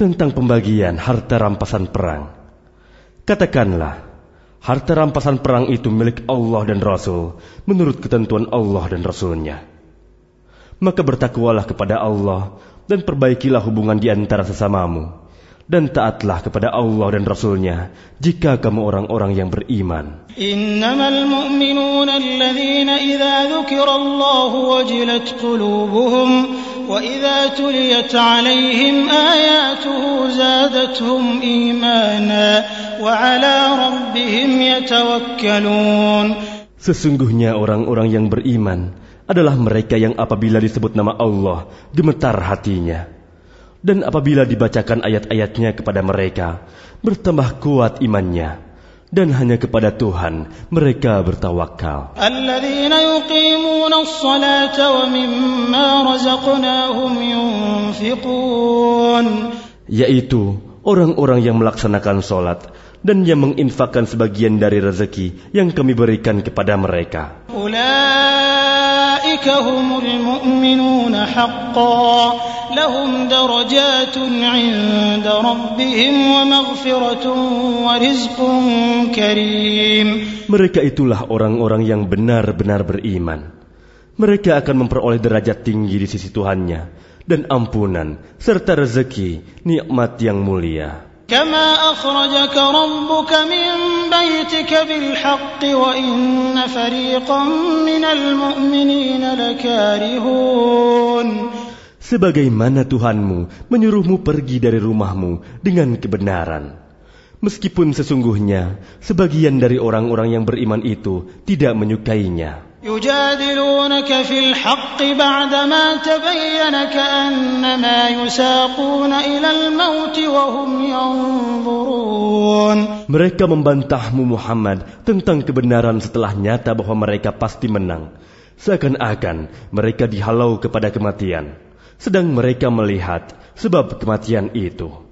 tentang pembagian harta rampasan perang. Katakanlah, harta rampasan perang itu milik Allah dan Rasul menurut ketentuan Allah dan Rasulnya. Maka bertakwalah kepada Allah dan perbaikilah hubungan di antara sesamamu dan taatlah kepada Allah dan Rasulnya jika kamu orang-orang yang beriman. Innamal mu'minuna alladhina idha dhukirallahu wajilat qulubuhum wa idha tuliyat alaihim ayatuhu zadatuhum imana wa ala rabbihim yatawakkalun. Sesungguhnya orang-orang yang beriman adalah mereka yang apabila disebut nama Allah gemetar hatinya dan apabila dibacakan ayat-ayatnya kepada mereka, bertambah kuat imannya. Dan hanya kepada Tuhan mereka bertawakal. Yaitu orang-orang yang melaksanakan solat dan yang menginfakkan sebagian dari rezeki yang kami berikan kepada mereka. Ulaan أولئك هم المؤمنون حقا لهم درجات عند ربهم ومغفرة ورزق كريم Mereka itulah orang-orang yang benar-benar beriman. Mereka akan memperoleh derajat tinggi di sisi Tuhannya dan ampunan serta rezeki nikmat yang mulia. كما أخرجك ربك من بيتك بالحق وإن فريقا من المؤمنين لكارهون Sebagaimana Tuhanmu menyuruhmu pergi dari rumahmu dengan kebenaran. Meskipun sesungguhnya sebagian dari orang-orang yang beriman itu tidak menyukainya. يجادلونك في الحق بعدما تبين كأنما يساقون إلى الموت وهم ينظرون Mereka membantahmu Muhammad tentang kebenaran setelah nyata bahwa mereka pasti menang. Seakan-akan mereka dihalau kepada kematian. Sedang mereka melihat sebab kematian itu.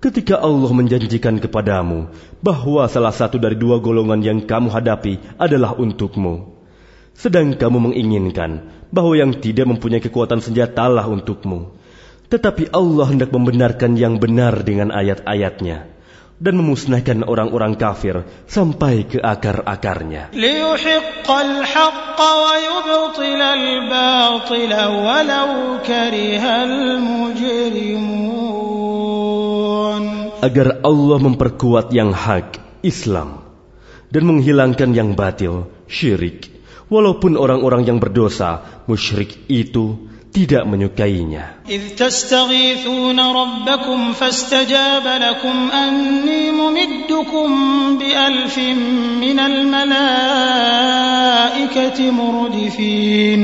ketika Allah menjanjikan kepadamu bahwa salah satu dari dua golongan yang kamu hadapi adalah untukmu. Sedang kamu menginginkan bahwa yang tidak mempunyai kekuatan senjatalah untukmu. Tetapi Allah hendak membenarkan yang benar dengan ayat-ayatnya dan memusnahkan orang-orang kafir sampai ke akar-akarnya Agar Allah memperkuat yang hak, Islam, dan menghilangkan yang batil, syirik, walaupun orang-orang yang berdosa, musyrik itu tidak menyukainya. إذ تستغيثون ربكم فاستجاب لكم أني ممدكم بألف من الملائكة مردفين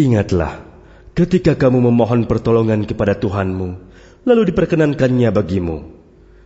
Ingatlah, ketika kamu memohon pertolongan kepada Tuhanmu, lalu diperkenankannya bagimu.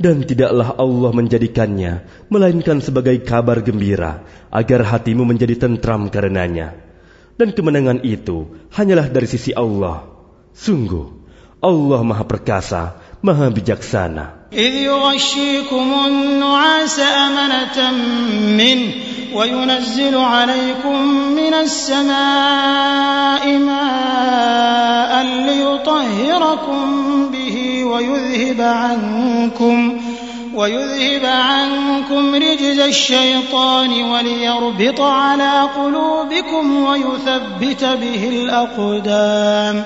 Dan tidaklah Allah menjadikannya, melainkan sebagai kabar gembira, agar hatimu menjadi tentram karenanya. Dan kemenangan itu hanyalah dari sisi Allah. Sungguh, Allah Maha Perkasa, Maha Bijaksana. إذ يغشيكم النعاس أمنة منه وينزل عليكم من السماء ماء ليطهركم ليطهركم به ويذهب عنكم ويذهب عنكم رجز الشيطان وليربط على قلوبكم ويثبت به الأقدام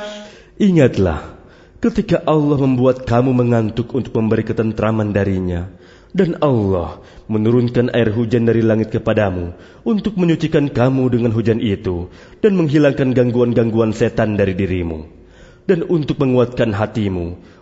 Ingatlah ketika Allah membuat kamu mengantuk untuk memberi ketentraman darinya dan Allah menurunkan air hujan dari langit kepadamu untuk menyucikan kamu dengan hujan itu dan menghilangkan gangguan-gangguan setan dari dirimu dan untuk menguatkan hatimu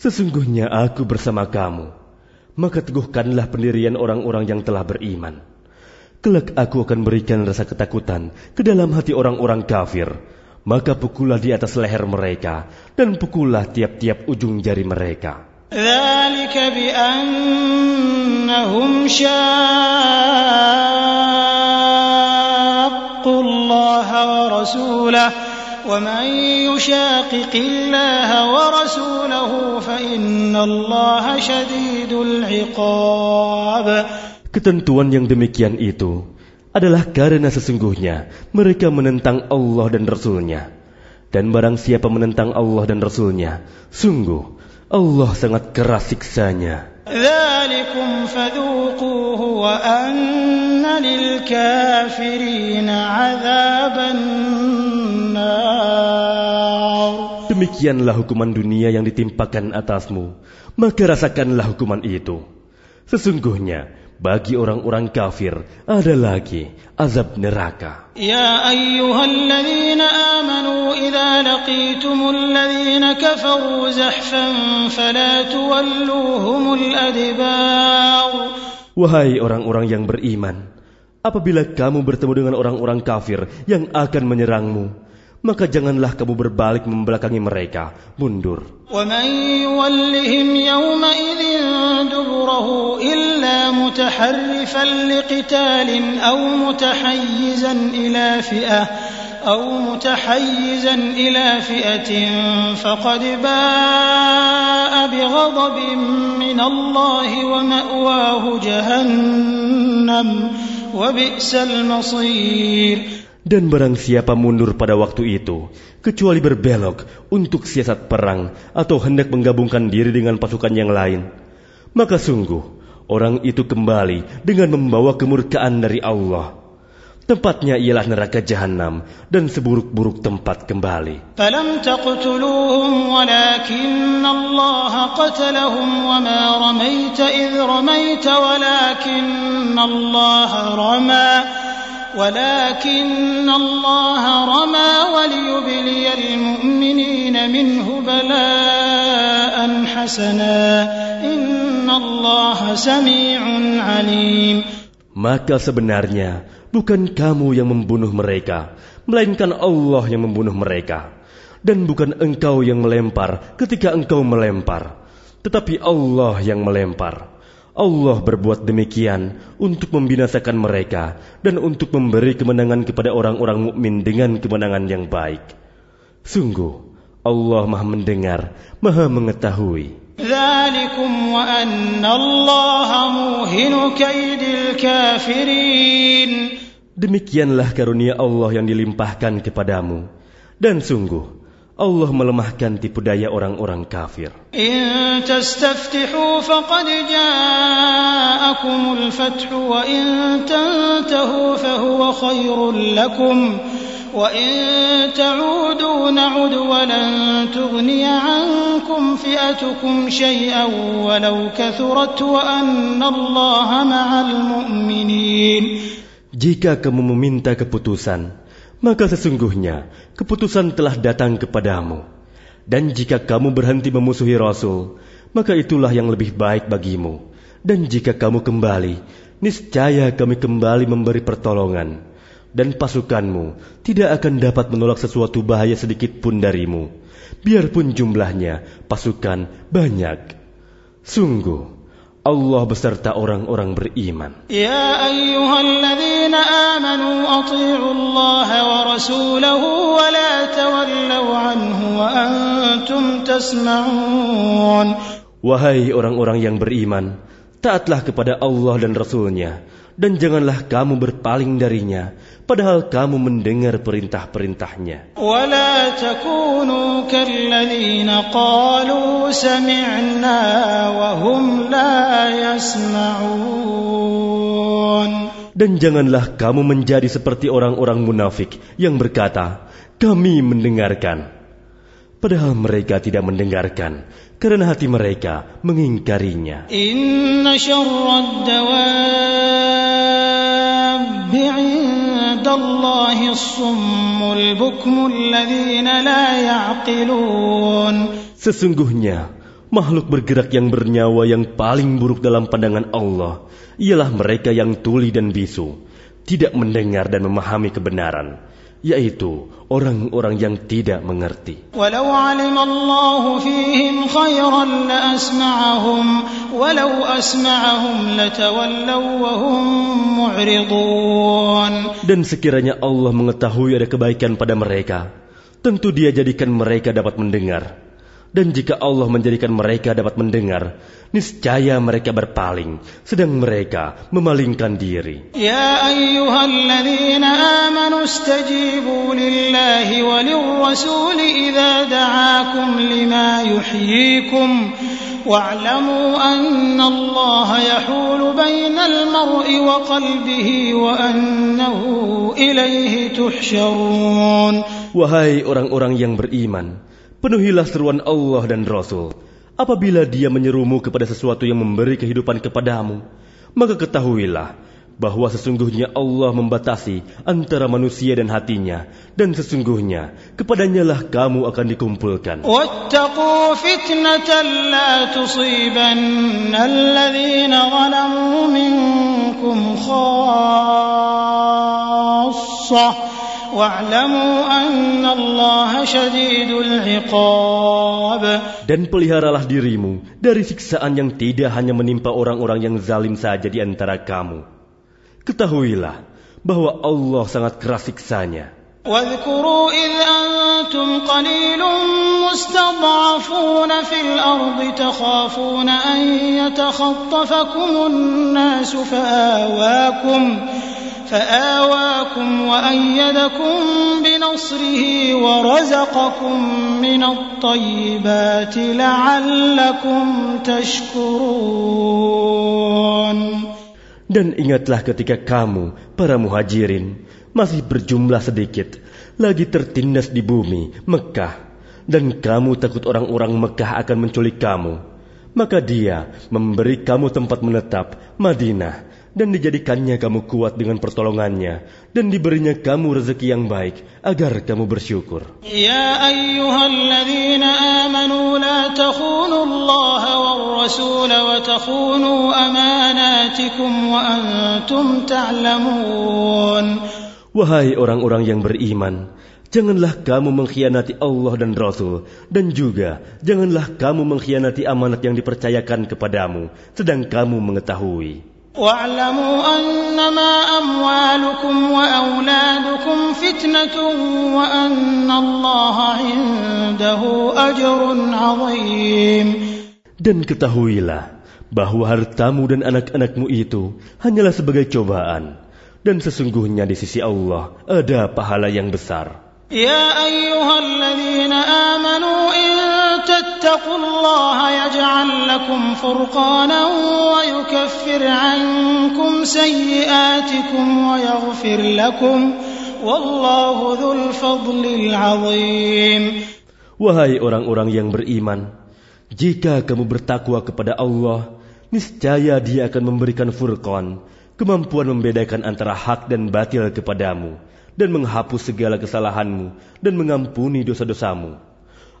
Sesungguhnya aku bersama kamu maka teguhkanlah pendirian orang-orang yang telah beriman. Kelak aku akan berikan rasa ketakutan ke dalam hati orang-orang kafir. Maka pukullah di atas leher mereka dan pukullah tiap-tiap ujung jari mereka. ذلك بأنهم شاقوا الله ورسوله ومن يشاقق الله ورسوله فإن الله شديد العقاب Ketentuan yang demikian itu adalah karena sesungguhnya mereka menentang Allah dan Rasulnya. Dan barang siapa menentang Allah dan Rasulnya, sungguh Allah sangat keras siksanya. النار Demikianlah hukuman dunia yang ditimpakan atasmu, maka rasakanlah hukuman itu. Sesungguhnya bagi orang-orang kafir ada lagi azab neraka. يا أيها الذين آمنوا إذا لقيتم الذين كفروا زحفا فلا تولوهم الأدبار Wahai orang-orang yang beriman, apabila kamu bertemu dengan orang-orang kafir yang akan menyerangmu, maka janganlah kamu berbalik membelakangi mereka, mundur. أو متحيزا إلى فئة فقد باء بغضب من الله ومأواه جهنم وبئس المصير Dan barang siapa mundur pada waktu itu, kecuali berbelok untuk siasat perang atau hendak menggabungkan diri dengan pasukan yang lain, maka sungguh orang itu kembali dengan membawa kemurkaan dari Allah. Tempatnya ialah neraka jahanam dan seburuk-buruk tempat kembali. فلم تقتلوهم ولكن الله قتلهم وما رميت إذ رميت ولكن الله رمى ولكن الله رمى وليبلي المؤمنين منه بلاء حسنا إن الله سميع عليم Maka sebenarnya bukan kamu yang membunuh mereka, melainkan Allah yang membunuh mereka. Dan bukan engkau yang melempar ketika engkau melempar, tetapi Allah yang melempar. Allah berbuat demikian untuk membinasakan mereka dan untuk memberi kemenangan kepada orang-orang mukmin dengan kemenangan yang baik. Sungguh, Allah Maha Mendengar, Maha Mengetahui. Demikianlah karunia Allah yang dilimpahkan kepadamu, dan sungguh Allah melemahkan tipu daya orang-orang kafir. Jika kamu meminta keputusan, maka sesungguhnya keputusan telah datang kepadamu. Dan jika kamu berhenti memusuhi Rasul, maka itulah yang lebih baik bagimu. Dan jika kamu kembali, niscaya kami kembali memberi pertolongan. Dan pasukanmu tidak akan dapat menolak sesuatu bahaya sedikit pun darimu. biarpun jumlahnya pasukan banyak. Sungguh, Allah beserta orang-orang beriman. Ya ayyuhalladzina amanu athi'ullaha wa rasulahu wa la tawallaw anhu wa antum tasma'un. Wahai orang-orang yang beriman, taatlah kepada Allah dan Rasulnya, dan janganlah kamu berpaling darinya, padahal kamu mendengar perintah-perintahnya. ولا تكونوا كالذين قالوا سمعنا وهم لا يسمعون Dan janganlah kamu menjadi seperti orang-orang munafik yang berkata, kami mendengarkan. Padahal mereka tidak mendengarkan, karena hati mereka mengingkarinya. إن شر الدواب عند الله الصم البكم الذين لا يعقلون Sesungguhnya, makhluk bergerak yang bernyawa yang paling buruk dalam pandangan Allah ialah mereka yang tuli dan bisu, tidak mendengar dan memahami kebenaran, yaitu orang-orang yang tidak mengerti. Walau alimallahu fihim khairan la asma'ahum walau asma'ahum latawallaw wa hum mu'ridun. Dan sekiranya Allah mengetahui ada kebaikan pada mereka, tentu dia jadikan mereka dapat mendengar Dan jika Allah menjadikan mereka dapat mendengar, niscaya mereka berpaling, sedang mereka memalingkan diri. يا أيها الذين آمنوا استجيبوا لله وللرسول إذا دعاكم لما يحييكم واعلموا أن الله يحول بين المرء وقلبه وأنه إليه تحشرون Wahai orang-orang yang beriman, Penuhilah seruan Allah dan Rasul. Apabila dia menyerumu kepada sesuatu yang memberi kehidupan kepadamu, maka ketahuilah bahwa sesungguhnya Allah membatasi antara manusia dan hatinya dan sesungguhnya kepadanyalah kamu akan dikumpulkan واعلموا أن الله شديد العقاب Dan peliharalah dirimu dari siksaan yang tidak hanya menimpa orang-orang yang zalim saja di antara kamu. Ketahuilah bahwa Allah sangat keras siksanya. واذكروا إذ أنتم قليل مستضعفون في الأرض تخافون أن يتخطفكم الناس فآواكم فآواكم وأيدكم بنصره ورزقكم من الطيبات لعلكم تشكرون Dan ingatlah ketika kamu, para muhajirin, masih berjumlah sedikit, lagi tertindas di bumi, Mekah, dan kamu takut orang-orang Mekah akan menculik kamu. Maka dia memberi kamu tempat menetap, Madinah, dan dijadikannya kamu kuat dengan pertolongannya dan diberinya kamu rezeki yang baik agar kamu bersyukur. Ya ayyuhalladzina amanu la takhunu Allah war rasul wa takhunu amanatikum wa antum ta'lamun. Wahai orang-orang yang beriman, Janganlah kamu mengkhianati Allah dan Rasul, dan juga janganlah kamu mengkhianati amanat yang dipercayakan kepadamu, sedang kamu mengetahui. واعلموا أنما أموالكم وأولادكم فتنة وأن الله عنده أجر عظيم Dan ketahuilah bahwa hartamu dan anak-anakmu itu hanyalah sebagai cobaan, dan sesungguhnya di sisi Allah ada pahala yang besar. يا أيها الذين آمنوا إن تتقوا الله يجعل لكم فرقانا ويكفر عنكم سيئاتكم ويغفر لكم والله ذو الفضل العظيم Wahai orang-orang yang beriman, jika kamu bertakwa kepada Allah, niscaya Dia akan memberikan furqan, kemampuan membedakan antara hak dan batil kepadamu, dan menghapus segala kesalahanmu dan mengampuni dosa-dosamu.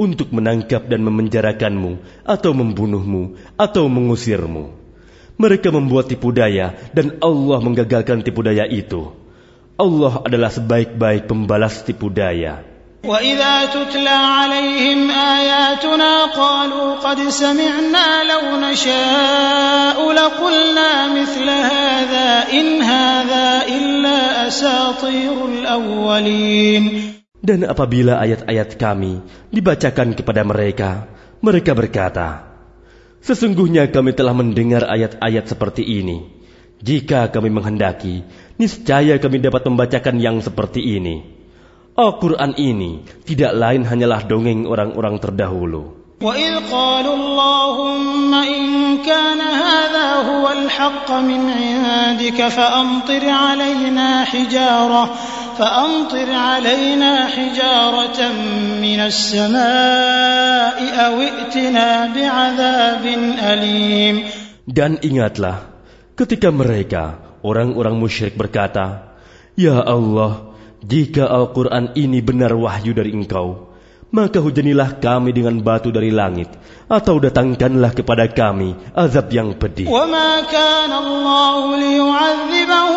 untuk menangkap dan memenjarakanmu atau membunuhmu atau mengusirmu. Mereka membuat tipu daya dan Allah menggagalkan tipu daya itu. Allah adalah sebaik-baik pembalas tipu daya. وإذا تتلى عليهم آياتنا قالوا قد سمعنا لو نشاء لقلنا مثل هذا إن هذا إلا أساطير الأولين Dan apabila ayat-ayat kami dibacakan kepada mereka, mereka berkata, Sesungguhnya kami telah mendengar ayat-ayat seperti ini. Jika kami menghendaki, niscaya kami dapat membacakan yang seperti ini. Al-Quran ini tidak lain hanyalah dongeng orang-orang terdahulu. وإذ قالوا اللهم إن كان هذا هو الحق من عندك فأمطر علينا حجارة فأمطر علينا حجارة من السماء أو ائتنا بعذاب أليم Dan ingatlah, ketika mereka, orang-orang musyrik berkata, Ya Allah, jika Al-Quran ini benar wahyu dari engkau, maka hujanilah kami dengan batu dari langit, atau datangkanlah kepada kami azab yang pedih. وما كان الله ليعذبهم وأنت فيهم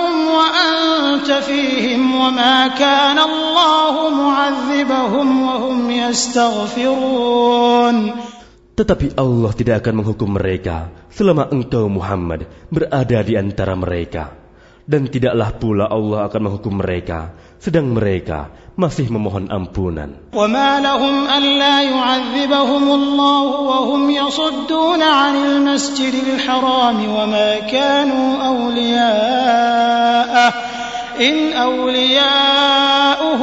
وما كان الله معذبهم وهم يستغفرون Tetapi Allah tidak akan menghukum mereka selama engkau Muhammad berada di antara mereka. Dan tidaklah pula Allah akan menghukum mereka sedang mereka masih memohon ampunan. وما لهم ألا يعذبهم الله وهم يصدون عن المسجد الحرام وما كانوا أولياءه إن أولياؤه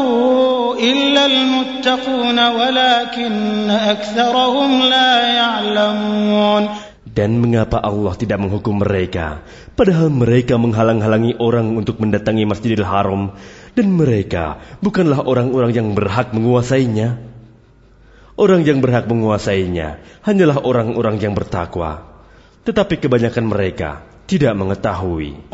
إلا المتقون ولكن أكثرهم لا يعلمون Dan mengapa Allah tidak menghukum mereka, padahal mereka menghalang-halangi orang untuk mendatangi Masjidil Haram, dan mereka bukanlah orang-orang yang berhak menguasainya. Orang yang berhak menguasainya hanyalah orang-orang yang bertakwa, tetapi kebanyakan mereka tidak mengetahui.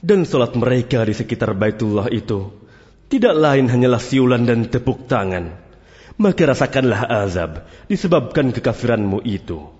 Dan solat mereka di sekitar Baitullah itu tidak lain hanyalah siulan dan tepuk tangan. Maka rasakanlah azab disebabkan kekafiranmu itu.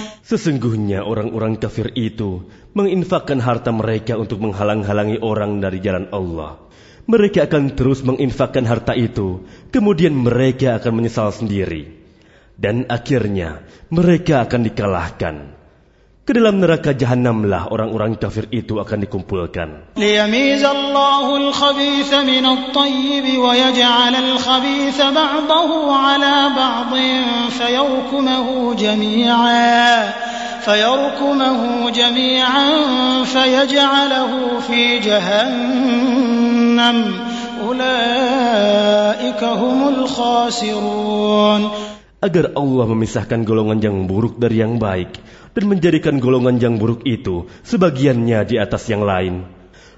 Sesungguhnya orang-orang kafir itu menginfakkan harta mereka untuk menghalang-halangi orang dari jalan Allah. Mereka akan terus menginfakkan harta itu, kemudian mereka akan menyesal sendiri. Dan akhirnya mereka akan dikalahkan. Ke dalam neraka jahanamlah orang-orang kafir itu akan dikumpulkan. ليميز الله الخبيث من الطيب ويجعل الخبيث بعضه على بعض فيركمه جميعا فيركمه جميعا فيجعله في جهنم أولئك هم الخاسرون Agar Allah memisahkan golongan yang buruk dari yang baik dan menjadikan golongan yang buruk itu sebagiannya di atas yang lain.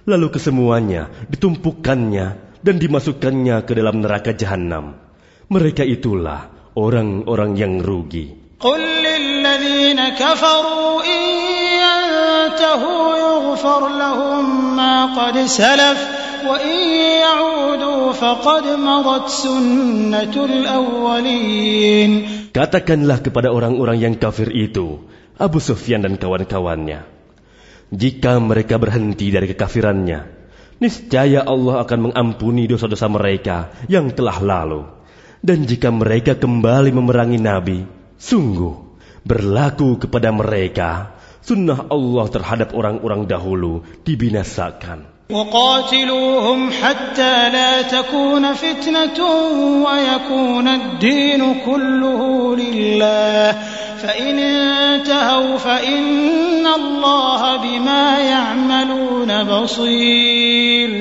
Lalu kesemuanya ditumpukannya dan dimasukkannya ke dalam neraka jahanam. Mereka itulah orang-orang yang rugi. قل للذين كفروا إن ينتهوا يغفر لهم ما قد سلف وإن يعودوا فقد مضت سنة الأولين Katakanlah kepada orang-orang yang kafir itu, Abu Sufyan dan kawan-kawannya, jika mereka berhenti dari kekafirannya, niscaya Allah akan mengampuni dosa-dosa mereka yang telah lalu. Dan jika mereka kembali memerangi Nabi, sungguh berlaku kepada mereka sunnah Allah terhadap orang-orang dahulu dibinasakan. وقاتلوهم حتى لا تكون فتنة ويكون الدين كله لله فإن انتهوا فإن الله بما يعملون بصير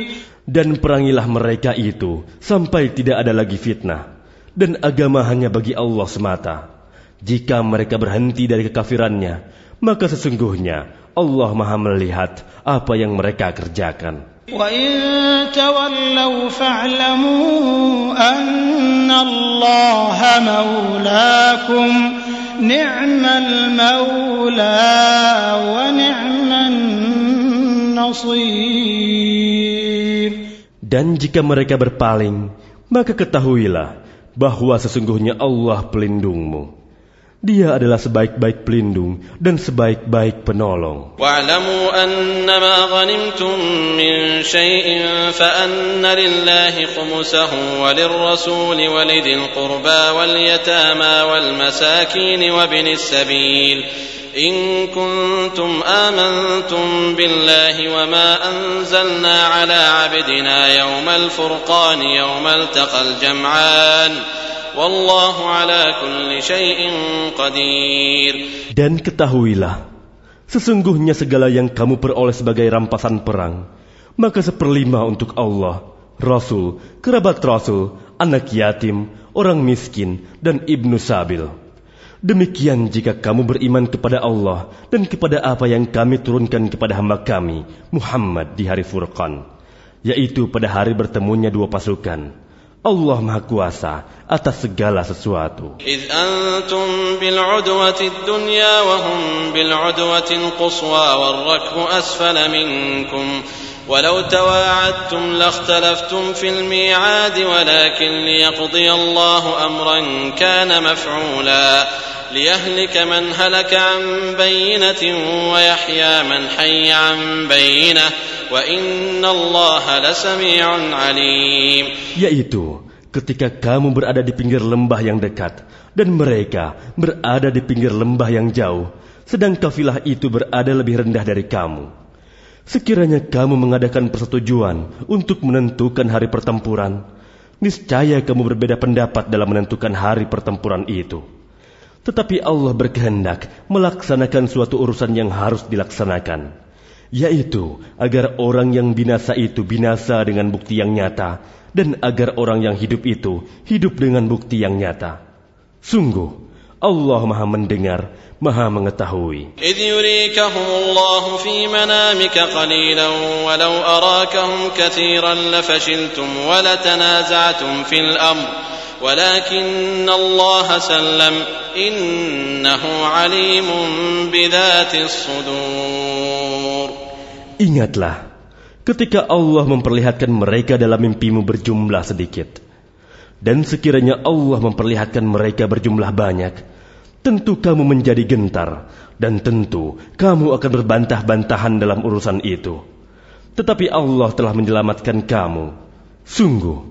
Dan perangilah mereka itu sampai tidak ada lagi fitnah. Dan agama hanya bagi Allah semata. Jika mereka berhenti dari kekafirannya, maka sesungguhnya Allah Maha melihat apa yang mereka kerjakan. Dan jika mereka berpaling, maka ketahuilah bahwa sesungguhnya Allah pelindungmu. Dia adalah sebaik-baik pelindung dan sebaik-baik penolong. Wa'lamu annama ghanimtum min syai'in fa anna lillahi khumusahu wa lirrasuli wa lidil qurba wal yatama wal masakin wa binis sabil إن كنتم آمنتم بالله وما أنزلنا على عبدنا يوم الفرقان يوم التقى الجمعان والله على كل شيء قدير Dan ketahuilah, sesungguhnya segala yang kamu peroleh sebagai rampasan perang, maka seperlima untuk Allah, Rasul, kerabat Rasul, anak yatim, orang miskin, dan ibnu sabil. Demikian jika kamu beriman kepada Allah dan kepada apa yang kami turunkan kepada hamba kami, Muhammad di hari Furqan, yaitu pada hari bertemunya dua pasukan. Allah Maha Kuasa atas segala sesuatu. إذ أنتم بالعدوة الدنيا وهم بالعدوة القصوى والركب أسفل منكم ولو تواعدتم لاختلفتم في الميعاد ولكن ليقضي الله أمرا كان مفعولا ليهلك من هلك عن بينة ويحيى من حي عن بينة وإن الله لسميع عليم Yaitu ketika kamu berada di pinggir lembah yang dekat dan mereka berada di pinggir lembah yang jauh, sedang kafilah itu berada lebih rendah dari kamu. Sekiranya kamu mengadakan persetujuan untuk menentukan hari pertempuran, niscaya kamu berbeda pendapat dalam menentukan hari pertempuran itu. Tetapi Allah berkehendak melaksanakan suatu urusan yang harus dilaksanakan, yaitu agar orang yang binasa itu binasa dengan bukti yang nyata, dan agar orang yang hidup itu hidup dengan bukti yang nyata. Sungguh, Allah Maha Mendengar, Maha Mengetahui. إذ يريكهم الله في منامك قليلا ولو أراكهم كثيرا لفشلتم ولتنازعتم في الأمر ولكن الله سلم إنه عليم بذات الصدور Ingatlah, ketika Allah memperlihatkan mereka dalam mimpimu berjumlah sedikit. Dan sekiranya Allah memperlihatkan mereka berjumlah banyak, tentu kamu menjadi gentar, dan tentu kamu akan berbantah-bantahan dalam urusan itu. Tetapi Allah telah menyelamatkan kamu. Sungguh,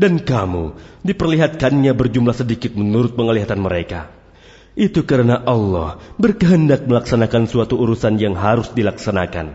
dan kamu diperlihatkannya berjumlah sedikit menurut penglihatan mereka. Itu karena Allah berkehendak melaksanakan suatu urusan yang harus dilaksanakan.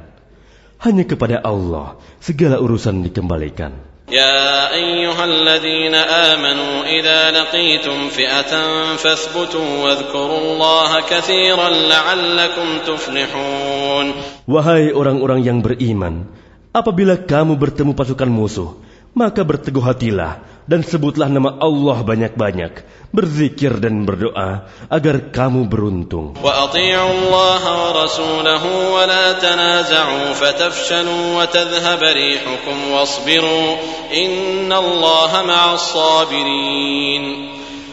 Hanya kepada Allah segala urusan dikembalikan. يا أيها الذين آمنوا إذا لقيتم فئة فاثبتوا واذكروا الله كثيرا لعلكم تفلحون Wahai orang-orang yang beriman, apabila kamu bertemu pasukan musuh, maka berteguh hatilah dan sebutlah nama Allah banyak-banyak, berzikir dan berdoa agar kamu beruntung.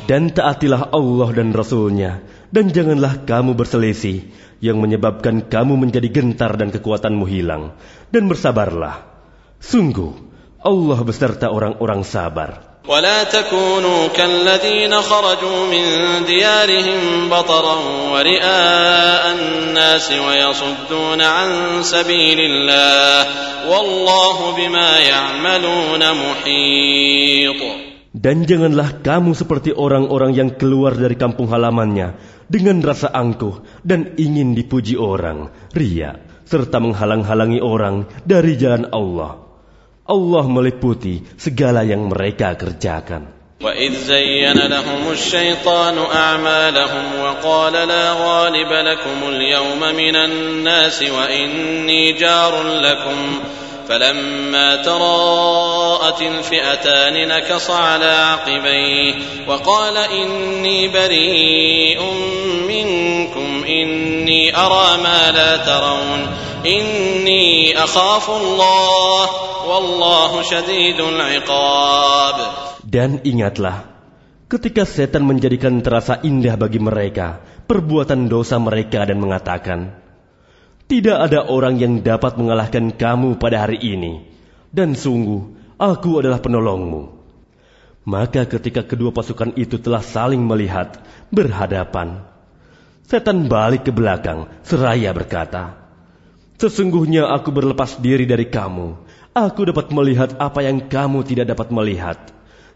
Dan taatilah Allah dan Rasulnya, dan janganlah kamu berselisih yang menyebabkan kamu menjadi gentar dan kekuatanmu hilang, dan bersabarlah. Sungguh, Allah beserta orang-orang sabar. ولا تكونوا كالذين خرجوا من ديارهم بطرا ورئاء الناس ويصدون عن سبيل الله والله بما يعملون محيط Dan janganlah kamu seperti orang-orang yang keluar dari kampung halamannya dengan rasa angkuh dan ingin dipuji orang, ria, serta menghalang-halangi orang dari jalan Allah. Allah meliputi segala yang mereka kerjakan. وإذ زين لهم الشيطان أعمالهم وقال لا غالب لكم اليوم من الناس وإني جار لكم فلما تراءت الفئتان نكص على عقبيه وقال إني بريء منكم إني أرى ما لا ترون إني أخاف الله والله شديد العقاب Dan ingatlah, ketika setan menjadikan terasa indah bagi mereka perbuatan dosa mereka dan mengatakan, Tidak ada orang yang dapat mengalahkan kamu pada hari ini, dan sungguh aku adalah penolongmu. Maka ketika kedua pasukan itu telah saling melihat, berhadapan, setan balik ke belakang seraya berkata, Sesungguhnya aku berlepas diri dari kamu. Aku dapat melihat apa yang kamu tidak dapat melihat.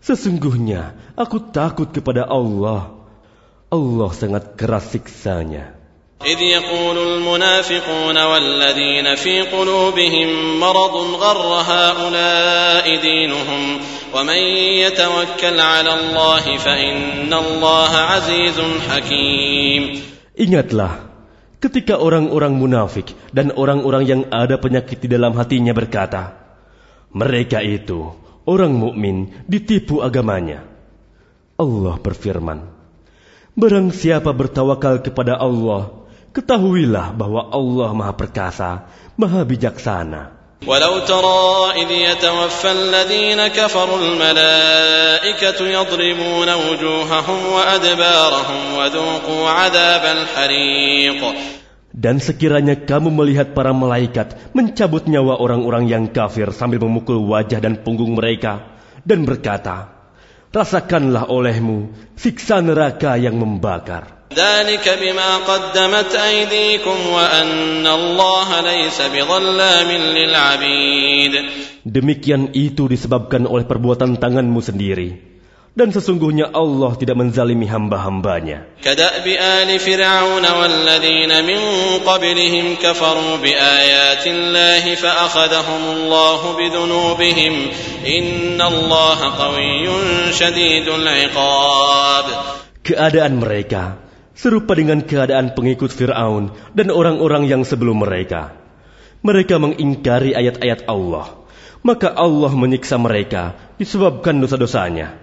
Sesungguhnya aku takut kepada Allah. Allah sangat keras siksanya. إذ يقول المنافقون والذين في قلوبهم مرض غر هؤلاء دينهم ومن يتوكل على الله فإن الله عزيز حكيم Ingatlah, ketika orang-orang munafik dan orang-orang yang ada penyakit di dalam hatinya berkata, mereka itu orang mukmin ditipu agamanya. Allah berfirman, Barang siapa bertawakal kepada Allah, ketahuilah bahwa Allah Maha Perkasa, Maha Bijaksana. ولو ترى إذ يتوفى الذين كفروا الملائكة يضربون وجوههم وأدبارهم وذوقوا عذاب الحريق Dan sekiranya kamu melihat para malaikat mencabut nyawa orang-orang yang kafir sambil memukul wajah dan punggung mereka dan berkata, Rasakanlah olehmu siksa neraka yang membakar. ذلك بما قدمت أيديكم وأن الله ليس بظلام للعبيد Demikian itu disebabkan oleh perbuatan tanganmu sendiri. dan sesungguhnya Allah tidak menzalimi hamba-hambanya. Keadaan mereka serupa dengan keadaan pengikut Fir'aun dan orang-orang yang sebelum mereka. Mereka mengingkari ayat-ayat Allah, maka Allah menyiksa mereka disebabkan dosa-dosanya.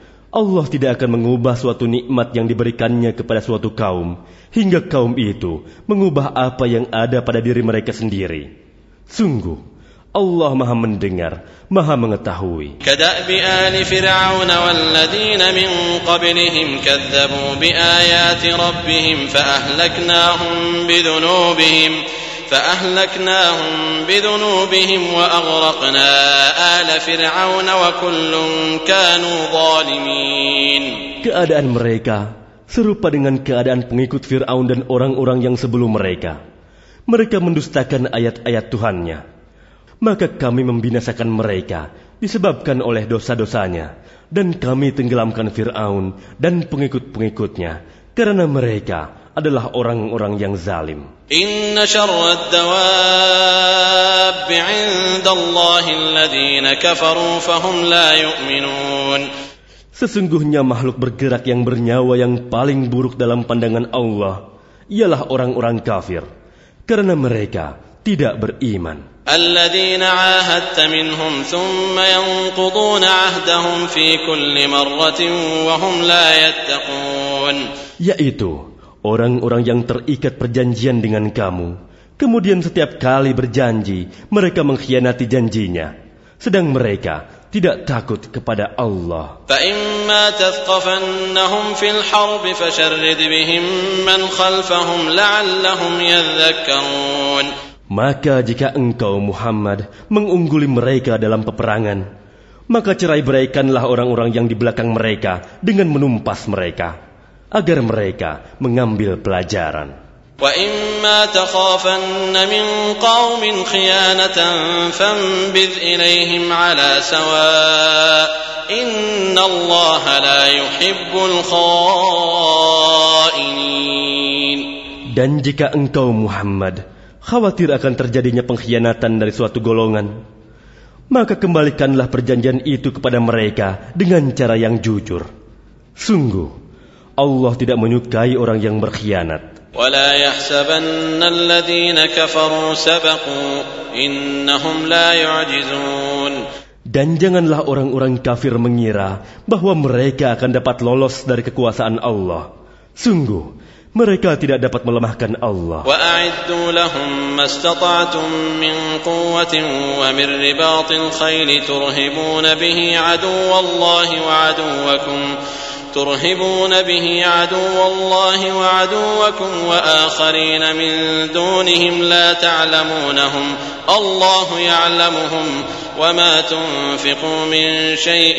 Allah tidak akan mengubah suatu nikmat yang diberikannya kepada suatu kaum hingga kaum itu mengubah apa yang ada pada diri mereka sendiri. Sungguh, Allah Maha Mendengar, Maha Mengetahui. Kadabi ali Fir'aun walladzina min qablihim biayati rabbihim fa ahlaknahum فأهلكناهم بذنوبهم وأغرقنا آل فرعون وكل كانوا ظالمين Keadaan mereka serupa dengan keadaan pengikut Fir'aun dan orang-orang yang sebelum mereka. Mereka mendustakan ayat-ayat Tuhannya. Maka kami membinasakan mereka disebabkan oleh dosa-dosanya. Dan kami tenggelamkan Fir'aun dan pengikut-pengikutnya karena mereka adalah orang-orang yang zalim. إن شر الدواب عند الله الذين كفروا فهم لا يؤمنون Sesungguhnya makhluk bergerak yang bernyawa yang paling buruk dalam pandangan Allah ialah orang-orang kafir, karena mereka tidak beriman. الذين عاهدت منهم ثم ينقضون عهدهم في كل مرة وهم لا يتقون Yaitu Orang-orang yang terikat perjanjian dengan kamu, kemudian setiap kali berjanji, mereka mengkhianati janjinya. Sedang mereka tidak takut kepada Allah. Maka jika engkau Muhammad mengungguli mereka dalam peperangan, maka cerai beraikanlah orang-orang yang di belakang mereka dengan menumpas mereka agar mereka mengambil pelajaran. وإما تخافن من قوم خيانة فانبذ إليهم على سواء إن الله لا يحب الخائنين Dan jika engkau Muhammad khawatir akan terjadinya pengkhianatan dari suatu golongan, maka kembalikanlah perjanjian itu kepada mereka dengan cara yang jujur. Sungguh, Allah tidak menyukai orang yang berkhianat. ولا يحسبن الذين كفروا سبقوا إنهم لا يعجزون Dan janganlah orang-orang kafir mengira bahwa mereka akan dapat lolos dari kekuasaan Allah. Sungguh, mereka tidak dapat melemahkan Allah. وأعدوا لهم ما استطعتم من قوة ومن رباط الخيل ترهبون به عدو الله وعدوكم ترهبون به عدو الله وعدوكم وآخرين من دونهم لا تعلمونهم الله يعلمهم وما تنفقوا من شيء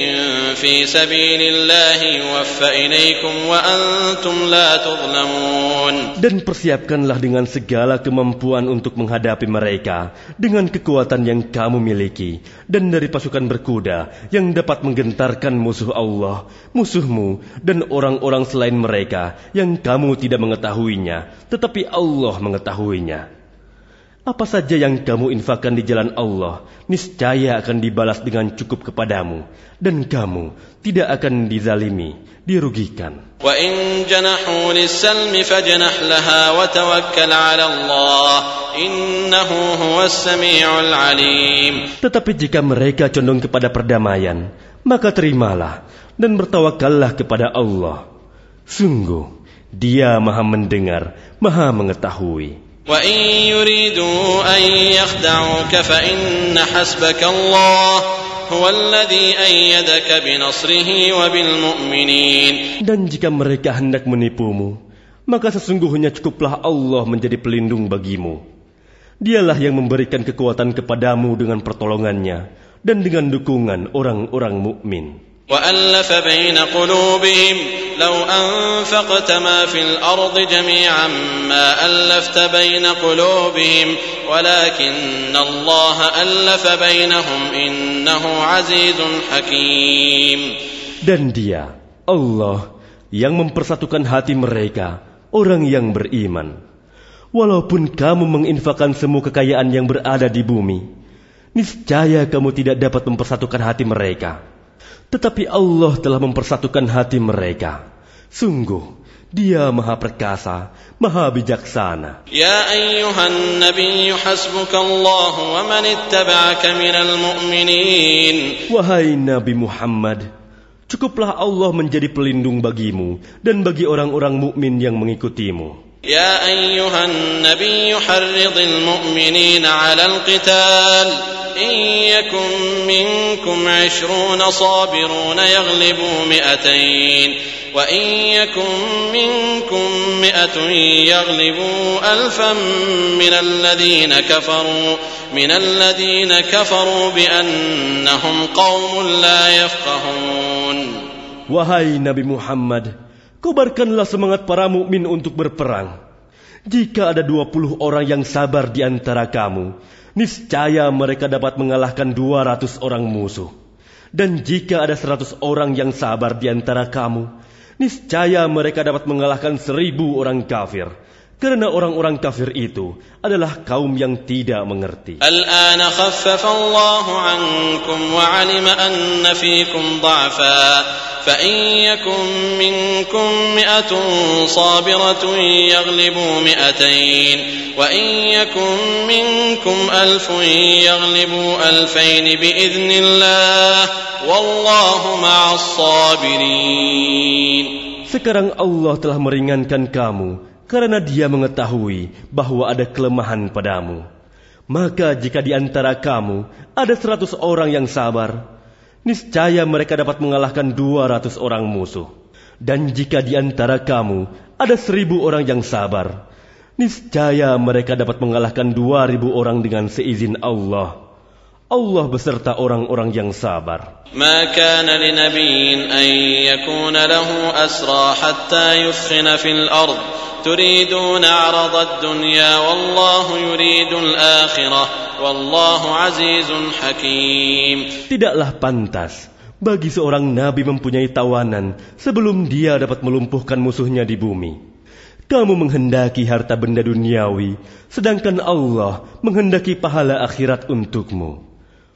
في سبيل الله يوفى إليكم وأنتم لا تظلمون Dan persiapkanlah dengan segala kemampuan untuk menghadapi mereka dengan kekuatan yang kamu miliki dan dari pasukan berkuda yang dapat menggentarkan musuh Allah, musuhmu dan orang-orang selain mereka yang kamu tidak mengetahuinya, tetapi Allah mengetahuinya. Apa saja yang kamu infakkan di jalan Allah, niscaya akan dibalas dengan cukup kepadamu, dan kamu tidak akan dizalimi, dirugikan. Tetapi jika mereka condong kepada perdamaian, maka terimalah dan bertawakallah kepada Allah. Sungguh, Dia Maha Mendengar, Maha Mengetahui. Dan jika mereka hendak menipumu, maka sesungguhnya cukuplah Allah menjadi pelindung bagimu. Dialah yang memberikan kekuatan kepadamu dengan pertolongannya dan dengan dukungan orang-orang mukmin. وألف بين قلوبهم لو أنفقت ما في الأرض جميعا ما ألفت بين قلوبهم ولكن الله ألف بينهم إنه عزيز حكيم Dan dia, Allah, yang mempersatukan hati mereka, orang yang beriman. Walaupun kamu menginfakkan semua kekayaan yang berada di bumi, niscaya kamu tidak dapat mempersatukan hati mereka. Tetapi Allah telah mempersatukan hati mereka. Sungguh, dia maha perkasa, maha bijaksana. Ya ayyuhan nabi hasbukallah wa man ittaba'aka minal mu'minin. Wahai Nabi Muhammad, cukuplah Allah menjadi pelindung bagimu dan bagi orang-orang mukmin yang mengikutimu. Ya ayyuhan nabi harridil mu'minin 'alal qital إن يكن منكم عشرون صابرون يغلبوا مئتين وإن يكن منكم مئة يغلبوا ألفا من الذين كفروا من الذين كفروا بأنهم قوم لا يفقهون Wahai Nabi Muhammad, kobarkanlah semangat para mukmin untuk berperang. Jika ada 20 orang yang sabar di antara kamu, niscaya mereka dapat mengalahkan 200 orang musuh. Dan jika ada 100 orang yang sabar di antara kamu, niscaya mereka dapat mengalahkan seribu orang kafir. Karena orang-orang kafir itu adalah kaum yang tidak mengerti. Al-an ankum wa 'alima anna fikum dha'fa. فإن يكن منكم مئة صابرة يغلبوا مئتين وإن يكن منكم ألف يغلبوا ألفين بإذن الله والله مع الصابرين Sekarang Allah telah meringankan kamu karena dia mengetahui bahwa ada kelemahan padamu. Maka jika di antara kamu ada seratus orang yang sabar, niscaya mereka dapat mengalahkan dua ratus orang musuh. Dan jika di antara kamu ada seribu orang yang sabar, niscaya mereka dapat mengalahkan dua ribu orang dengan seizin Allah. Allah beserta orang-orang yang sabar. ما كان لنبي أن يكون له أسرى حتى يثخن في الأرض تريدون عرض الدنيا والله يريد الآخرة والله عزيز حكيم Tidaklah pantas bagi seorang nabi mempunyai tawanan sebelum dia dapat melumpuhkan musuhnya di bumi. Kamu menghendaki harta benda duniawi, sedangkan Allah menghendaki pahala akhirat untukmu.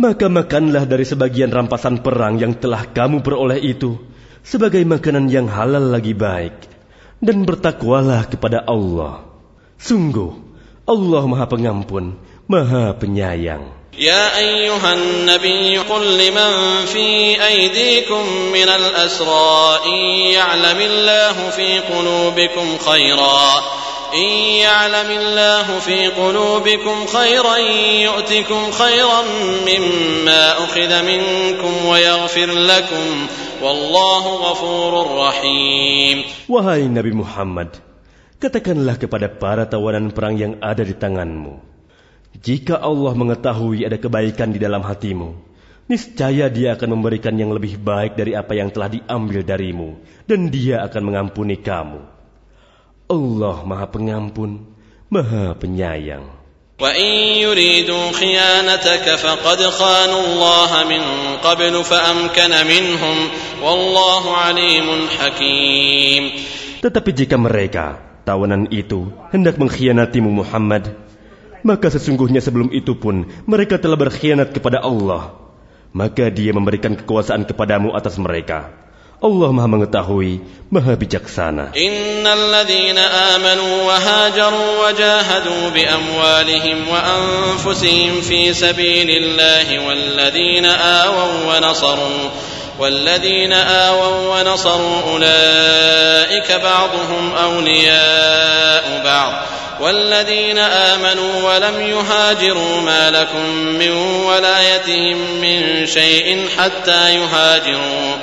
Maka makanlah dari sebagian rampasan perang yang telah kamu peroleh itu sebagai makanan yang halal lagi baik dan bertakwalah kepada Allah. Sungguh Allah Maha Pengampun, Maha Penyayang. يا أيها النبي قل لمن في أيديكم من الأسرى إن يعلم الله في قلوبكم خيرا إن يعلم الله في قلوبكم خيرا يؤتكم خيرا مما أخذ منكم ويغفر لكم والله غفور رحيم Wahai Nabi Muhammad, katakanlah kepada para tawanan perang yang ada di tanganmu, jika Allah mengetahui ada kebaikan di dalam hatimu, niscaya Dia akan memberikan yang lebih baik dari apa yang telah diambil darimu, dan Dia akan mengampuni kamu. Allah Maha Pengampun, Maha Penyayang. وإن يريدوا خيانتك فقد خانوا الله من قبل فأمكن منهم والله عليم حكيم Tetapi jika mereka, tawanan itu, hendak mengkhianatimu Muhammad, maka sesungguhnya sebelum itu pun mereka telah berkhianat kepada Allah. Maka dia memberikan kekuasaan kepadamu atas mereka. Allah maha mengetahui, maha bijaksana. إن الذين آمنوا وهاجروا وجاهدوا بأموالهم وأنفسهم في سبيل الله والذين آووا ونصروا والذين آووا ونصروا أولئك بعضهم أولياء بعض والذين آمنوا ولم يهاجروا ما لكم من ولايتهم من شيء حتى يهاجروا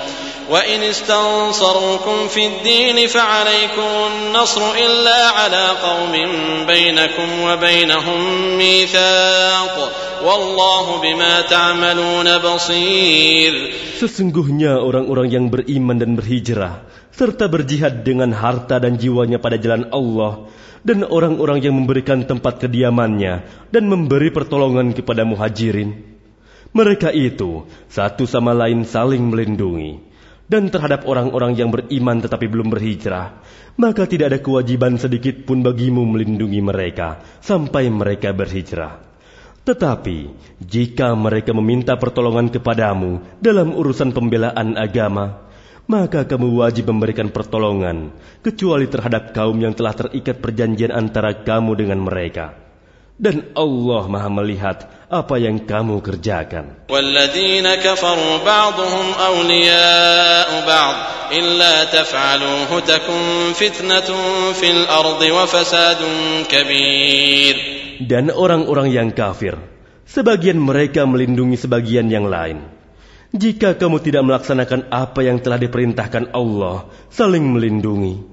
وإن استنصروكم في الدين فعليكم النصر إلا على قوم بينكم وبينهم ميثاق والله بما تعملون بصير Sesungguhnya orang-orang yang beriman dan berhijrah, serta berjihad dengan harta dan jiwanya pada jalan Allah, dan orang-orang yang memberikan tempat kediamannya dan memberi pertolongan kepada muhajirin. Mereka itu satu sama lain saling melindungi. Dan terhadap orang-orang yang beriman tetapi belum berhijrah, maka tidak ada kewajiban sedikit pun bagimu melindungi mereka sampai mereka berhijrah. Tetapi jika mereka meminta pertolongan kepadamu dalam urusan pembelaan agama, maka kamu wajib memberikan pertolongan, kecuali terhadap kaum yang telah terikat perjanjian antara kamu dengan mereka Dan Allah Maha melihat apa yang kamu kerjakan. والذين كفروا بعضهم أولياء بعض إلا تفعلوه تكن فتنة في الأرض وفساد كبير Dan orang-orang yang kafir, sebagian mereka melindungi sebagian yang lain. Jika kamu tidak melaksanakan apa yang telah diperintahkan Allah, saling melindungi,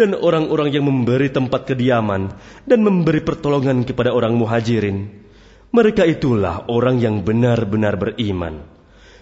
dan orang-orang yang memberi tempat kediaman dan memberi pertolongan kepada orang muhajirin. Mereka itulah orang yang benar-benar beriman.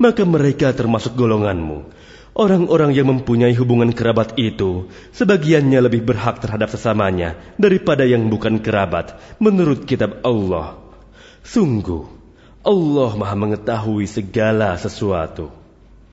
maka mereka termasuk golonganmu. Orang-orang yang mempunyai hubungan kerabat itu, sebagiannya lebih berhak terhadap sesamanya daripada yang bukan kerabat, menurut kitab Allah. Sungguh, Allah Maha Mengetahui segala sesuatu.